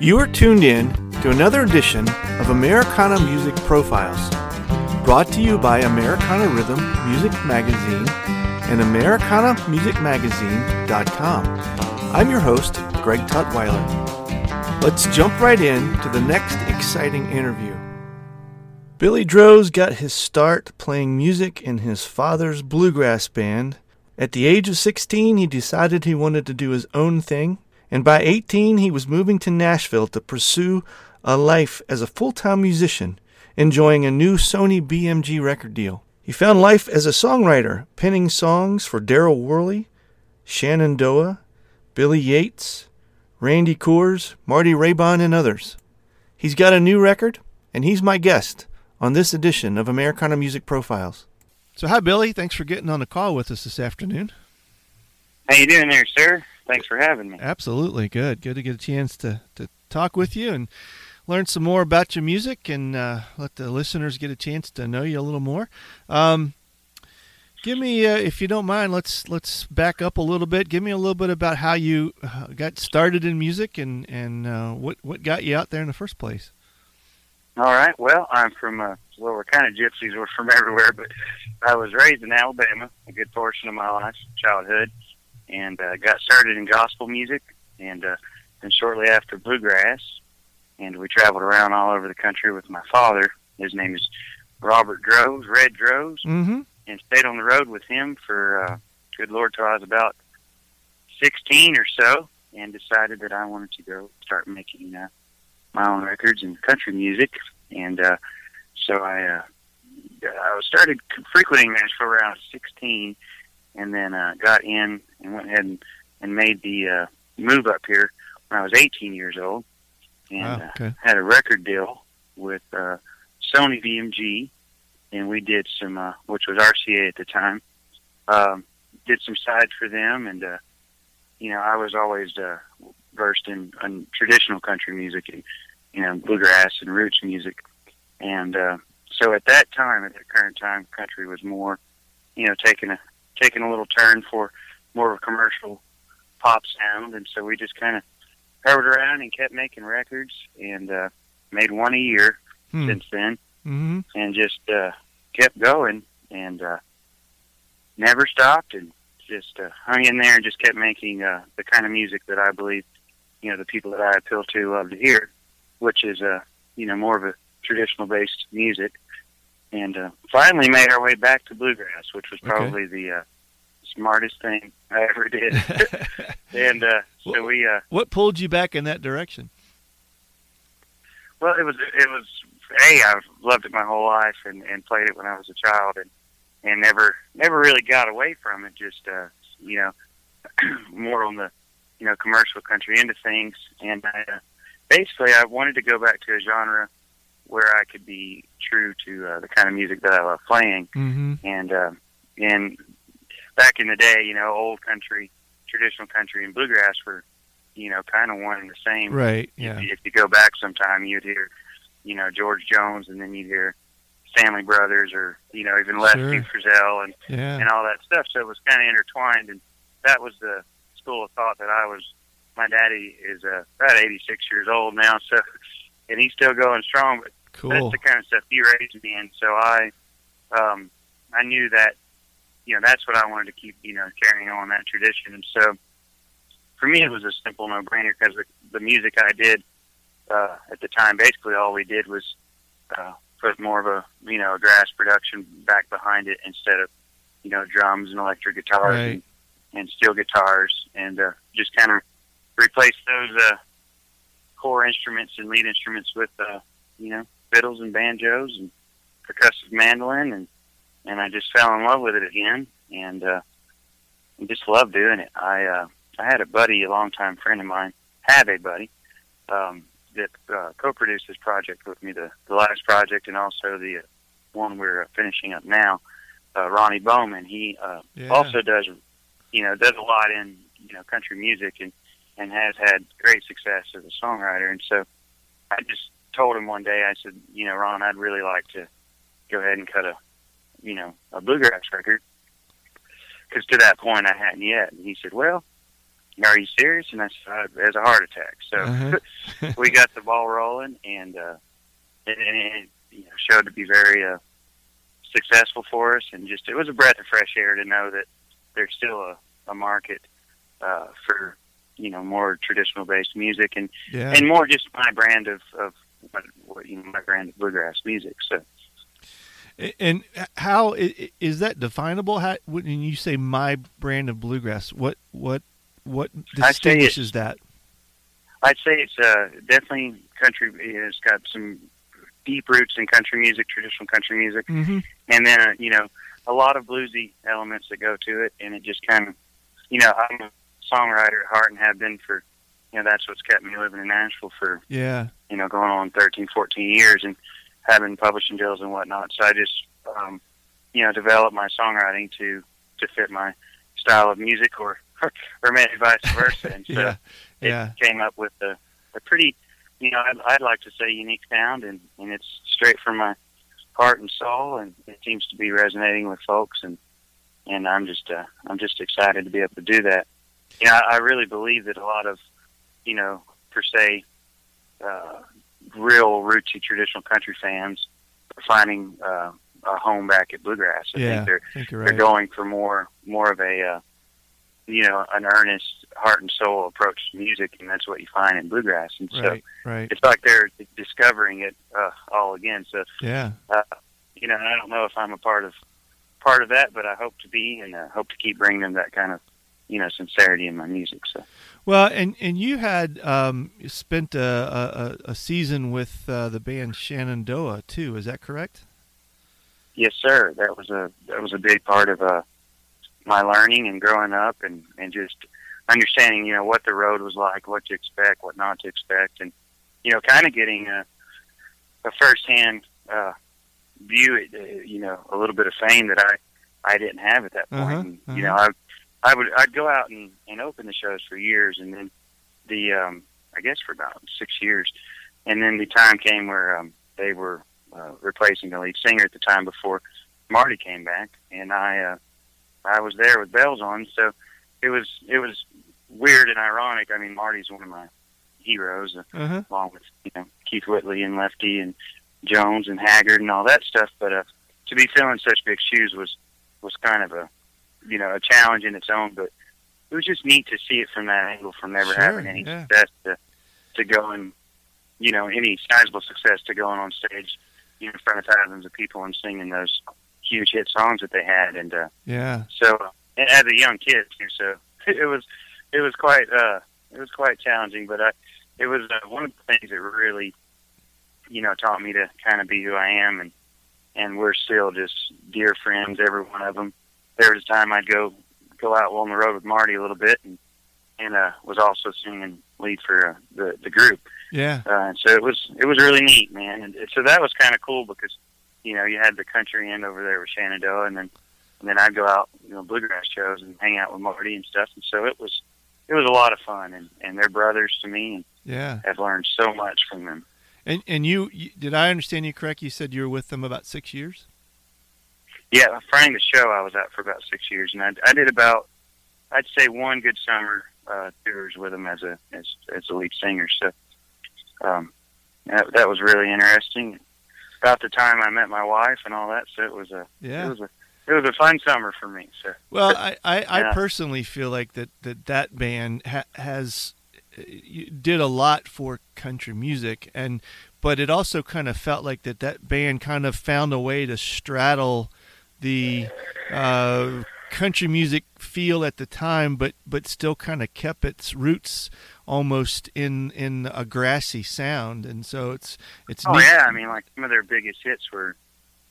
You are tuned in to another edition of Americana Music Profiles, brought to you by Americana Rhythm Music Magazine and AmericanaMusicMagazine.com. I'm your host, Greg Tutwiler. Let's jump right in to the next exciting interview. Billy Droze got his start playing music in his father's bluegrass band. At the age of 16, he decided he wanted to do his own thing, and by 18, he was moving to Nashville to pursue a life as a full time musician, enjoying a new Sony BMG record deal. He found life as a songwriter, penning songs for Darryl Worley, Shenandoah, Billy Yates, Randy Kohrs, Marty Raybon, and others. He's got a new record, and he's my guest on this edition of Americana Music Profiles. So, hi, Billy. Thanks for getting on the call with us this afternoon. How you doing there, sir? Thanks for having me. Absolutely good. Good to get a chance to, to talk with you and learn some more about your music and uh, let the listeners get a chance to know you a little more. Um, give me, uh, if you don't mind, let's let's back up a little bit. Give me a little bit about how you uh, got started in music and and uh, what what got you out there in the first place. All right. Well, I'm from uh, well, we're kind of gypsies. We're from everywhere, but I was raised in Alabama a good portion of my life, childhood, and uh, got started in gospel music, and uh, then shortly after bluegrass, and we traveled around all over the country with my father. His name is Robert Droze, Red Droze, mm-hmm. and stayed on the road with him for uh, good Lord till I was about sixteen or so, and decided that I wanted to go start making. Uh, my own records and country music, and uh, so I uh, I started frequenting Nashville around 16, and then uh, got in and went ahead and, and made the uh, move up here when I was 18 years old, and oh, okay. uh, had a record deal with uh, Sony BMG, and we did some, uh, which was RCA at the time, um, did some sides for them, and uh, you know I was always uh, versed in, in traditional country music and you know bluegrass and roots music, and uh, so at that time, at the current time, country was more, you know, taking a taking a little turn for more of a commercial pop sound, and so we just kind of hovered around and kept making records, and uh, made one a year Hmm. since then, Mm-hmm. and just uh, kept going, and uh, never stopped, and just uh, hung in there and just kept making uh, the kind of music that I believe, you know, the people that I appeal to love to hear, which is, uh, you know, more of a traditional based music. And uh, finally made our way back to bluegrass, which was Okay. probably the uh, smartest thing I ever did. and uh, so we, uh, what pulled you back in that direction? well, it was it was a I've loved it my whole life and and played it when I was a child and and never never really got away from it. Just uh, you know, more on the you know commercial country end of things. And I, uh, basically, I wanted to go back to a genre where I could be true to uh, the kind of music that I love playing. Mm-hmm. And uh, and back in the day, you know, old country, traditional country, and bluegrass were you know kind of one and the same. Right. Yeah. you- If you go back sometime, you'd hear, you know, George Jones, and then you'd hear Stanley Brothers, or you know, even Lefty Sure. Frizzell, and Yeah. and all that stuff. So it was kind of intertwined, and that was the school of thought that I was. My daddy is uh, about 86 years old now, so and he's still going strong. But Cool. that's the kind of stuff he raised me in. So I, um, I knew that, you know, that's what I wanted to keep, you know, carrying on that tradition. And so, for me, it was a simple no-brainer because the, the music I did uh, at the time, basically all we did was uh, put more of a, you know, a grass production back behind it instead of, you know, drums and electric guitars Right. and, and steel guitars, and uh, just kind of replace those uh, core instruments and lead instruments with, uh, you know, fiddles and banjos and percussive mandolin and and I just fell in love with it again and uh I just love doing it. I uh I had a buddy, a longtime friend of mine, have a buddy, um, that uh, co-produced this project with me, the the last project and also the one we're uh, finishing up now. Uh, Ronnie Bowman, he uh, Yeah. also does, you know, does a lot in you know country music and and has had great success as a songwriter. And so I just told him one day, I said, you know, Ron, I'd really like to go ahead and cut a, you know, a bluegrass record. Because to that point, I hadn't yet. And he said, well, are you serious? And I said, I has a heart attack. So Uh-huh. we got the ball rolling, and uh, and, and it you know, showed to be very uh, successful for us. And just it was a breath of fresh air to know that there's still a, a market uh, for you know more traditional based music and Yeah. and more just my brand of of what, what you know my brand of bluegrass music. So And how is that definable? How when you say my brand of bluegrass, what what what I'd say it's- distinguishes that? I'd say it's uh, definitely country. It's got some deep roots in country music, traditional country music, Mm-hmm. and then uh, you know a lot of bluesy elements that go to it, and it just kind of you know I'm songwriter at heart and have been for you know that's what's kept me living in Nashville for Yeah. you know going on 13, 14 years and having publishing deals and whatnot. So I just um, you know developed my songwriting to to fit my style of music or or maybe vice versa. And so Yeah. it Yeah. came up with a, a pretty, you know, I'd, I'd like to say unique sound, and, and it's straight from my heart and soul, and it seems to be resonating with folks, and and I'm just uh, I'm just excited to be able to do that. You know, I, I really believe that a lot of, you know, per se, uh, real rootsy traditional country fans are finding uh, a home back at bluegrass. I Yeah. think they're I think you're they're going for more more of a uh, you know an earnest heart and soul approach to music and that's what you find in bluegrass and so Right. Right. it's like they're discovering it uh, all again so Yeah. you know I don't know if I'm a part of part of that but I hope to be and uh, hope to keep bringing them that kind of you know sincerity in my music so Well, and and you had um, spent a, a, a season with uh, the band Shenandoah too. Is that correct? yes sir that was a that was a big part of uh my learning and growing up and and just understanding you know what the road was like what to expect what not to expect and you know kind of getting a a firsthand uh view uh, you know a little bit of fame that i i didn't have at that point Uh-huh, and, uh-huh. you know i i would i'd go out and and open the shows for years and then the um i guess for about six years and then the time came where um they were uh, replacing the lead singer at the time before Marty came back, and I uh, I was there with bells on, so it was it was weird and ironic. I mean, Marty's one of my heroes, uh, Uh huh. along with you know Keith Whitley and Lefty and Jones and Haggard and all that stuff. But uh, to be filling such big shoes was was kind of a you know a challenge in its own. But it was just neat to see it from that angle, from never Sure, having any yeah. success to to going, you know, any sizable success to going on stage, you know, in front of thousands of people and singing those huge hit songs that they had. And uh, Yeah. so, and as a young kid too, so it was it was quite uh, it was quite challenging. But I, it was uh, one of the things that really, you know, taught me to kind of be who I am, and and we're still just dear friends, every one of them. There was a time I'd go go out on the road with Marty a little bit, and and uh, was also singing lead for uh, the the group. Yeah. Uh, and so it was it was really neat, man. And so that was kind of cool because you know you had the country end over there with Shenandoah, and then and then I'd go out you know bluegrass shows and hang out with Marty and stuff. And so it was it was a lot of fun, and and they're brothers to me, and Yeah. I've learned so much from them. And and you, you did I understand you correct? You said you were with them about six years. Yeah, running the show, I was out for about six years, and I, I did about I'd say one good summer uh, tours with them as a as as a lead singer. So um, that that was really interesting. About the time I met my wife and all that, so it was a yeah. it was a it was a fun summer for me. So Well, I, I, I personally feel like that that, that band ha- has did a lot for country music, and but it also kind of felt like that that band kind of found a way to straddle the uh, country music feel at the time, but but still kind of kept its roots almost in in a grassy sound, and so it's it's oh neat. yeah, I mean like some of their biggest hits were,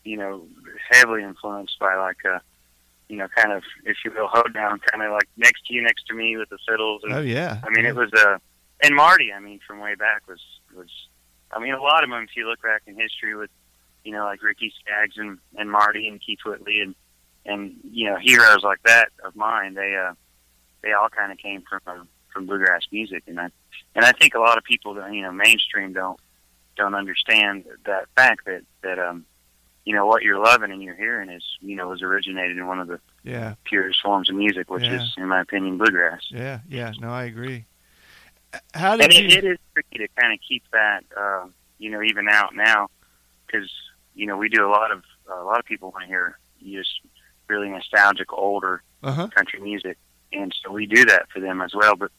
you know, heavily influenced by like a, you know, kind of if you will, hoedown, kind of like next to you, next to me with the fiddles and oh yeah, I mean, it was uh, and Marty. I mean, from way back was was. I mean, a lot of them. If you look back in history, with you know, like Ricky Skaggs and and Marty and Keith Whitley and and you know, heroes like that of mine. They uh, they all kind of came from uh, from bluegrass music, and I and I think a lot of people that you know mainstream don't don't understand that fact that that um, you know, what you're loving and you're hearing is you know was originated in one of the yeah. purest forms of music, which Yeah. is, in my opinion, bluegrass. Yeah, yeah, no, I agree. How did and you? it, it is tricky to kind of keep that, uh, you know, even out now, because you know we do a lot of a lot of people want to hear just really nostalgic older Uh-huh. country music, and so we do that for them as well. But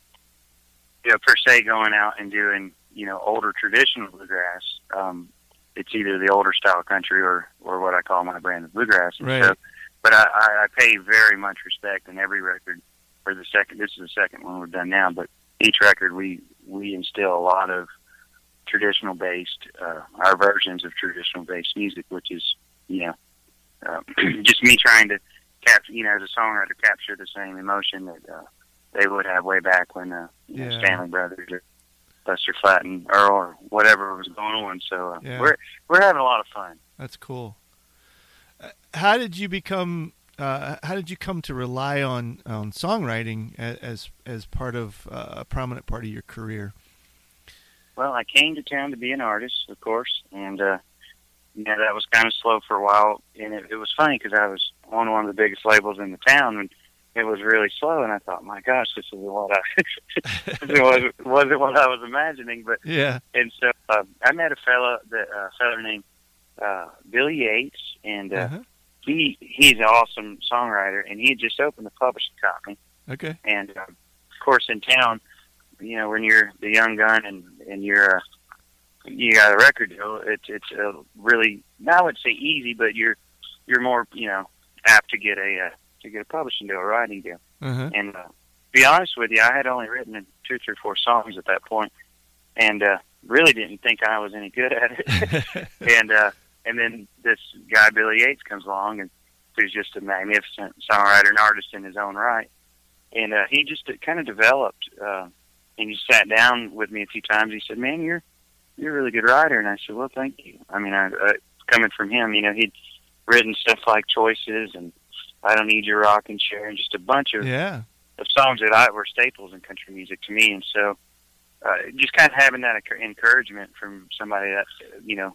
you know, per se, going out and doing you know older traditional bluegrass, um, it's either the older style country or or what I call my brand of bluegrass. And Right. So, but I, I, I pay very much respect in every record. For the second, this is the second one we've done now, but each record we we instill a lot of traditional based uh, our versions of traditional based music, which is you know uh, just me trying to capture you know as a songwriter capture the same emotion that uh, they would have way back when uh, you know, Stanley Brothers or Lester Flatt and Earl or whatever was going on. So uh, Yeah. we're we're having a lot of fun. That's cool. Uh, How did you become? Uh, how did you come to rely on on songwriting a- as as part of uh, a prominent part of your career? Well, I came to town to be an artist, of course, and uh, you know that was kind of slow for a while. And it, it was funny because I was on one of the biggest labels in the town, and it was really slow. And I thought, my gosh, this is what I this was wasn't what I was imagining. But Yeah. and so uh, I met a fellow that uh, fella named uh, Billy Yates, and uh, Uh-huh. he he's an awesome songwriter, and he had just opened a publishing company. Okay. And um, of course, in town, you know, when you're the young gun and and you're uh, you got a record deal, it's it's uh, really I would say easy, but you're you're more you know apt to get a uh, to get a publishing deal, a writing deal. Uh-huh. And uh, be honest with you, I had only written two, three, four songs at that point, and uh, really didn't think I was any good at it. and uh, and then this guy Billy Yates comes along, and who's just a magnificent songwriter and artist in his own right. And uh, he just kind of developed. Uh, and he sat down with me a few times. He said, "Man, you're you're a really good writer." And I said, "Well, thank you." I mean, I, uh, coming from him, you know, he'd written stuff like "Choices" and "I Don't Need Your Rocking Chair" and just a bunch of yeah. of songs that I were staples in country music to me, and so uh, just kind of having that enc- encouragement from somebody that you know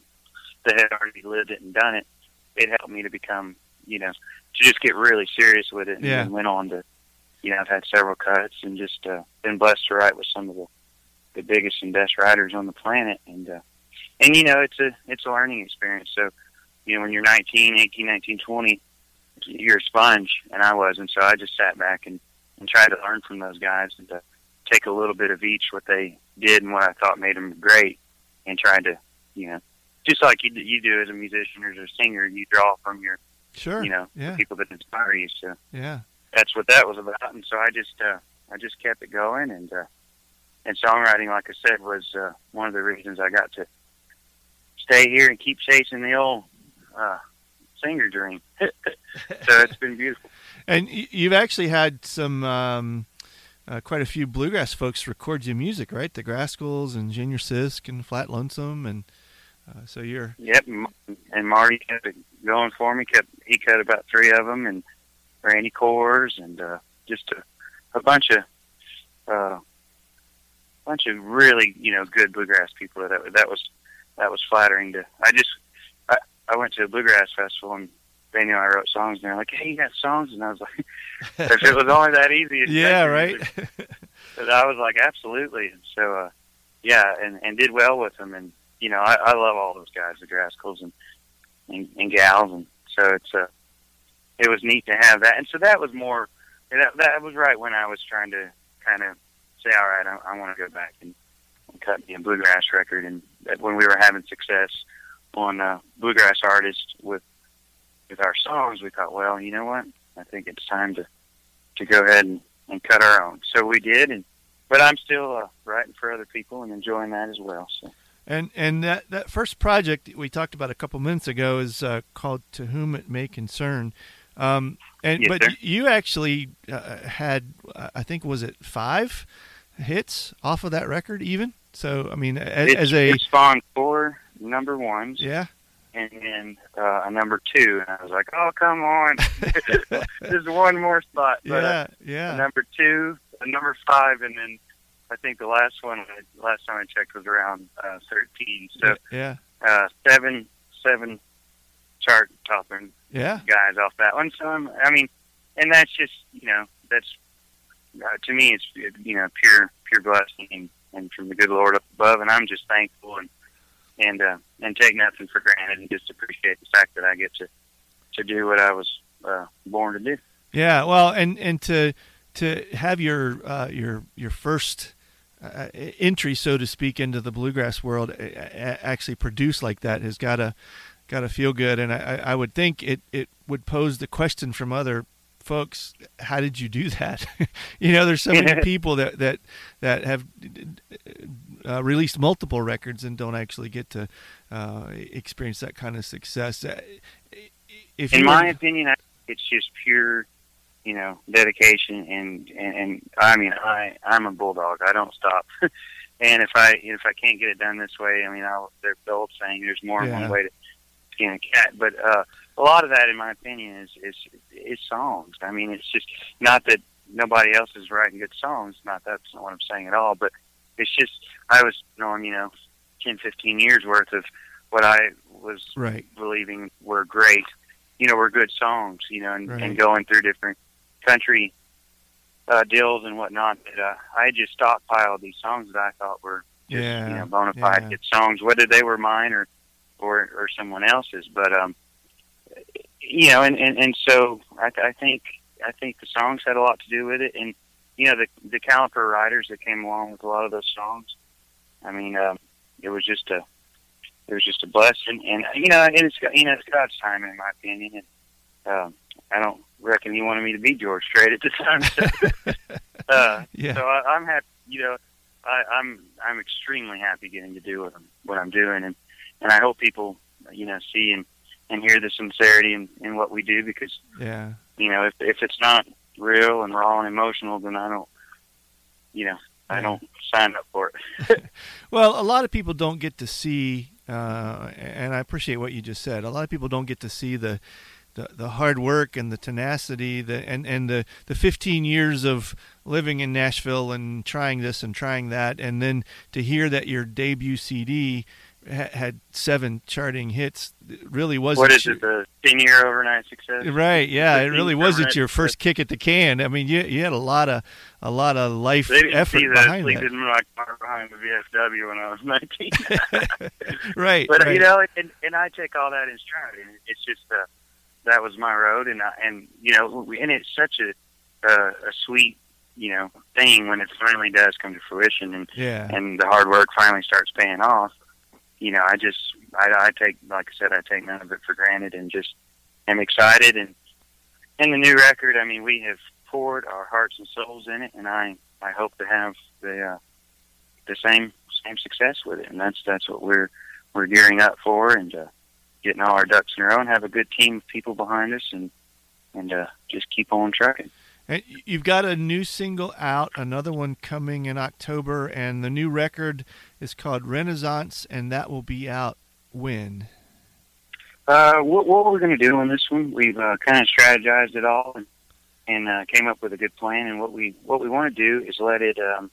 that had already lived it and done it, it helped me to become you know to just get really serious with it, and Yeah. went on to you know I've had several cuts and just uh, been blessed to write with some of the the biggest and best writers on the planet, and uh, and you know it's a it's a learning experience. So you know when you're 19, 18, 19, 20, you're a sponge, and I was, and so I just sat back and and try to learn from those guys and to take a little bit of each what they did and what I thought made them great and try to you know just like you do, you do as a musician or as a singer you draw from your Sure. you know Yeah. people that inspire you so Yeah. That's what that was about and so I just uh I just kept it going and uh and songwriting like I said was uh one of the reasons I got to stay here and keep chasing the old uh singer dream so it's been beautiful And you've actually had some um, uh, quite a few bluegrass folks record your music, right? The Grascals and Junior Sisk and Flatt Lonesome, and uh, so you're Yep, and- and Marty kept it going for me. Kept he cut about three of them, and Randy Kohrs, and uh, just a, a bunch of uh, bunch of really you know good bluegrass people. That that was that was flattering to. I just I, I went to a bluegrass festival and they knew I wrote songs, and they're like, "Hey, you got songs?" And I was like, "If it was only that easy." yeah, right. But I was like, absolutely. And so, uh, yeah, and, and did well with them. And, you know, I, I love all those guys, the Grascals and, and, and gals. And so it's, uh, it was neat to have that. And so that was more, that, that was right when I was trying to kind of say, all right, I, I want to go back and, and cut me a bluegrass record. And that when we were having success on, uh, bluegrass artists with, with our songs, we thought, well, you know what? I think it's time to, to go ahead and, and cut our own. So we did, and but I'm still uh, writing for other people and enjoying that as well. So And and that that first project we talked about a couple minutes ago is uh, called "To Whom It May Concern," um, and Yes, but sir. you actually uh, had I think was it five hits off of that record even. So I mean, as, it's, as a it spawned four number ones yeah, and then uh, a number two, and I was like, oh come on, there's one more spot. But, uh, yeah, a yeah, number two, a number five, and then I think the last one, last time I checked, was around uh, 13. So yeah, uh, seven, seven chart topping yeah, guys off that one. So I'm, I mean, and that's just you know that's uh, to me it's you know pure pure blessing and and from the good Lord up above. And I'm just thankful and and uh, and take nothing for granted and just appreciate the fact that I get to to do what I was uh, born to do. Yeah, well, and and to to have your uh, your your first uh, entry, so to speak, into the bluegrass world actually produced like that has got to got to feel good. And I, I would think it it would pose the question from other folks how did you do that? You know there's so many people that that that have uh, released multiple records and don't actually get to uh, experience that kind of success. Uh, if in my were... opinion it's just pure you know dedication and, and and i mean i i'm a bulldog. I don't stop. And if i if i can't get it done this way i mean i'll there's the old saying there's more than one way to skin a cat but uh a lot of that, in my opinion, is is is songs. I mean, it's just not that nobody else is writing good songs. Not that's not what I'm saying at all. But it's just I was knowing, you know, 10, 15 years worth of what I was right. believing were great, you know, were good songs, you know, and, right. and going through different country uh, deals and whatnot. But uh, I just stockpiled these songs that I thought were just, yeah. you know, bona fide yeah. good songs, whether they were mine or or or someone else's. But um, you know, and, and, and so I, I think I think the songs had a lot to do with it, and you know the the caliper riders that came along with a lot of those songs. I mean, um, it was just a it was just a blessing, and you know, and it's you know it's God's time in my opinion, and um, I don't reckon He wanted me to be George Strait at the time. So, uh, yeah. so I, I'm happy, you know, I, I'm I'm extremely happy getting to do what I'm what I'm doing, and and I hope people you know see and and hear the sincerity in, in what we do because yeah you know if if it's not real and raw and emotional then I don't you know I yeah. don't sign up for it. well, a lot of people don't get to see, uh, and I appreciate what you just said. A lot of people don't get to see the the, the hard work and the tenacity the and, and the, the 15 years of living in Nashville and trying this and trying that and then to hear that your debut CD had seven charting hits. It really wasn't. What is it? The ten-year overnight success. Right. Yeah. It really wasn't your first success. kick at the can. I mean, you you had a lot of a lot of life they didn't effort see that behind that. in my car behind the VFW when I was nineteen. right. But right. you know, and and I take all that in stride. And it's just uh, that was my road, and I, and you know, and it's such a uh, a sweet you know thing when it finally does come to fruition, and yeah. and the hard work finally starts paying off you know, I just I, I take like I said, I take none of it for granted, and just am excited. And in the new record, I mean, we have poured our hearts and souls in it, and I I hope to have the uh, the same same success with it, and that's that's what we're we're gearing up for, and uh, getting all our ducks in a row, and have a good team of people behind us, and and uh, just keep on trucking. And you've got a new single out, another one coming in October, and the new record is called Renaissance, and that will be out when? Uh, what, what we're going to do on this one, we've uh, kind of strategized it all and, and uh, came up with a good plan. And what we what we want to do is let it um,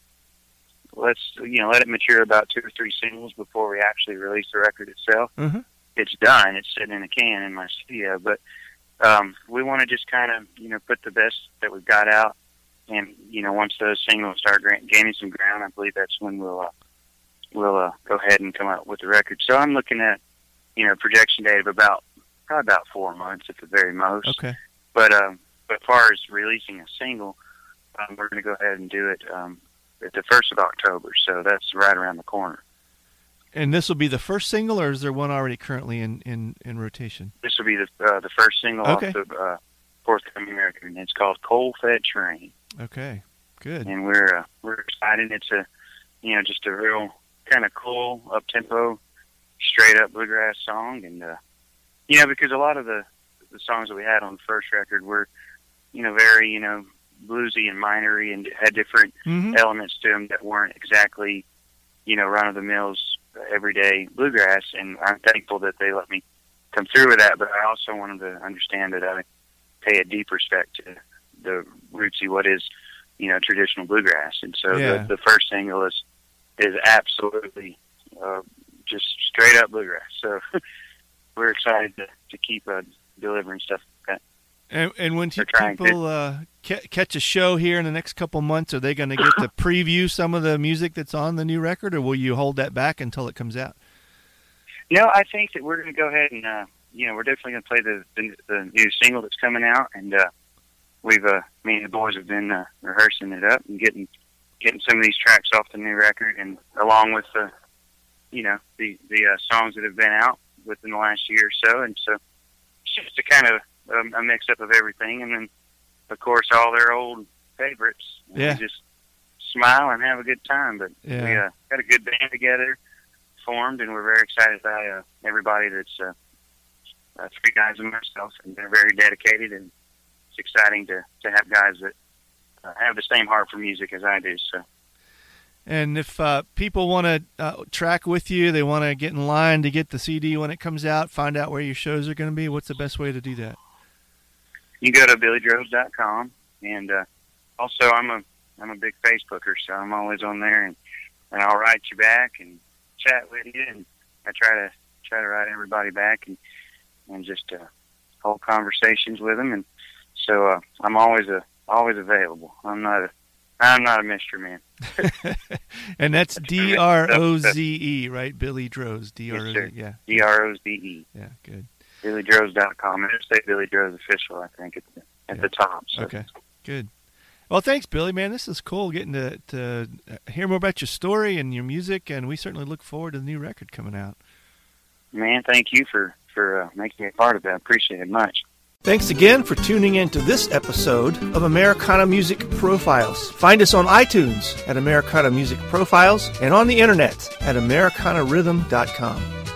let's you know let it mature about two or three singles before we actually release the record itself. Mm-hmm. It's done. It's sitting in a can in my studio, but um, we want to just kind of you know put the best that we've got out, and you know once those singles start gaining some ground, I believe that's when we'll uh, we'll uh, go ahead and come out with the record. So I'm looking at you know projection date of about probably about four months at the very most. Okay. But um, but as far as releasing a single, um, we're going to go ahead and do it um, at the first of October. So that's right around the corner. And this will be the first single, or is there one already currently in, in, in rotation? This will be the uh, the first single okay. off the uh, forthcoming record, and it's called "Coal Fed Train." Okay, good. And we're uh, we're excited. It's a you know just a real kind of cool, up tempo, straight up bluegrass song, and uh, you know because a lot of the the songs that we had on the first record were you know very you know bluesy and minery and had different mm-hmm. elements to them that weren't exactly you know run of the mills everyday bluegrass, and I'm thankful that they let me come through with that. But I also wanted to understand that I pay a deep respect to the rootsy what is you know traditional bluegrass, and so yeah. the, the first single is is absolutely uh, just straight up bluegrass. So we're excited to, to keep uh, delivering stuff. And, and when people uh, ca- catch a show here in the next couple months, are they going to get to preview some of the music that's on the new record, or will you hold that back until it comes out? No, I think that we're going to go ahead and uh, you know we're definitely going to play the, the the new single that's coming out, and uh, we've uh, me and the boys have been uh, rehearsing it up and getting getting some of these tracks off the new record, and along with the you know the the uh, songs that have been out within the last year or so, and so it's just a kind of um, a mix up of everything, and then of course all their old favorites. Yeah. we just smile and have a good time. But Yeah. we uh, got a good band together, formed, and we're very excited by uh, everybody that's uh, uh, three guys and myself, and they're very dedicated, and it's exciting to to have guys that uh, have the same heart for music as I do. So. And if uh, people want to uh, track with you, they want to get in line to get the CD when it comes out, find out where your shows are going to be. What's the best way to do that? You go to billydroze.com and uh, also I'm a I'm a big Facebooker, so I'm always on there and, and I'll write you back and chat with you and I try to try to write everybody back and and just uh, hold conversations with them and so uh, I'm always a always available. I'm not a I'm not a mystery man. and that's D R O Z E, right? Billy Droze, D R O Z. sir. Yeah, D R O Z E. yeah, good. BillyDroze.com. And it'll say Billy Droze official, I think, at the at Yeah. the top. So. Okay, good. Well, thanks, Billy. Man, this is cool getting to to hear more about your story and your music, and we certainly look forward to the new record coming out. Man, thank you for for uh, making me a part of that. Appreciate it much. Thanks again for tuning in to this episode of Americana Music Profiles. Find us on iTunes at Americana Music Profiles and on the internet at AmericanaRhythm.com.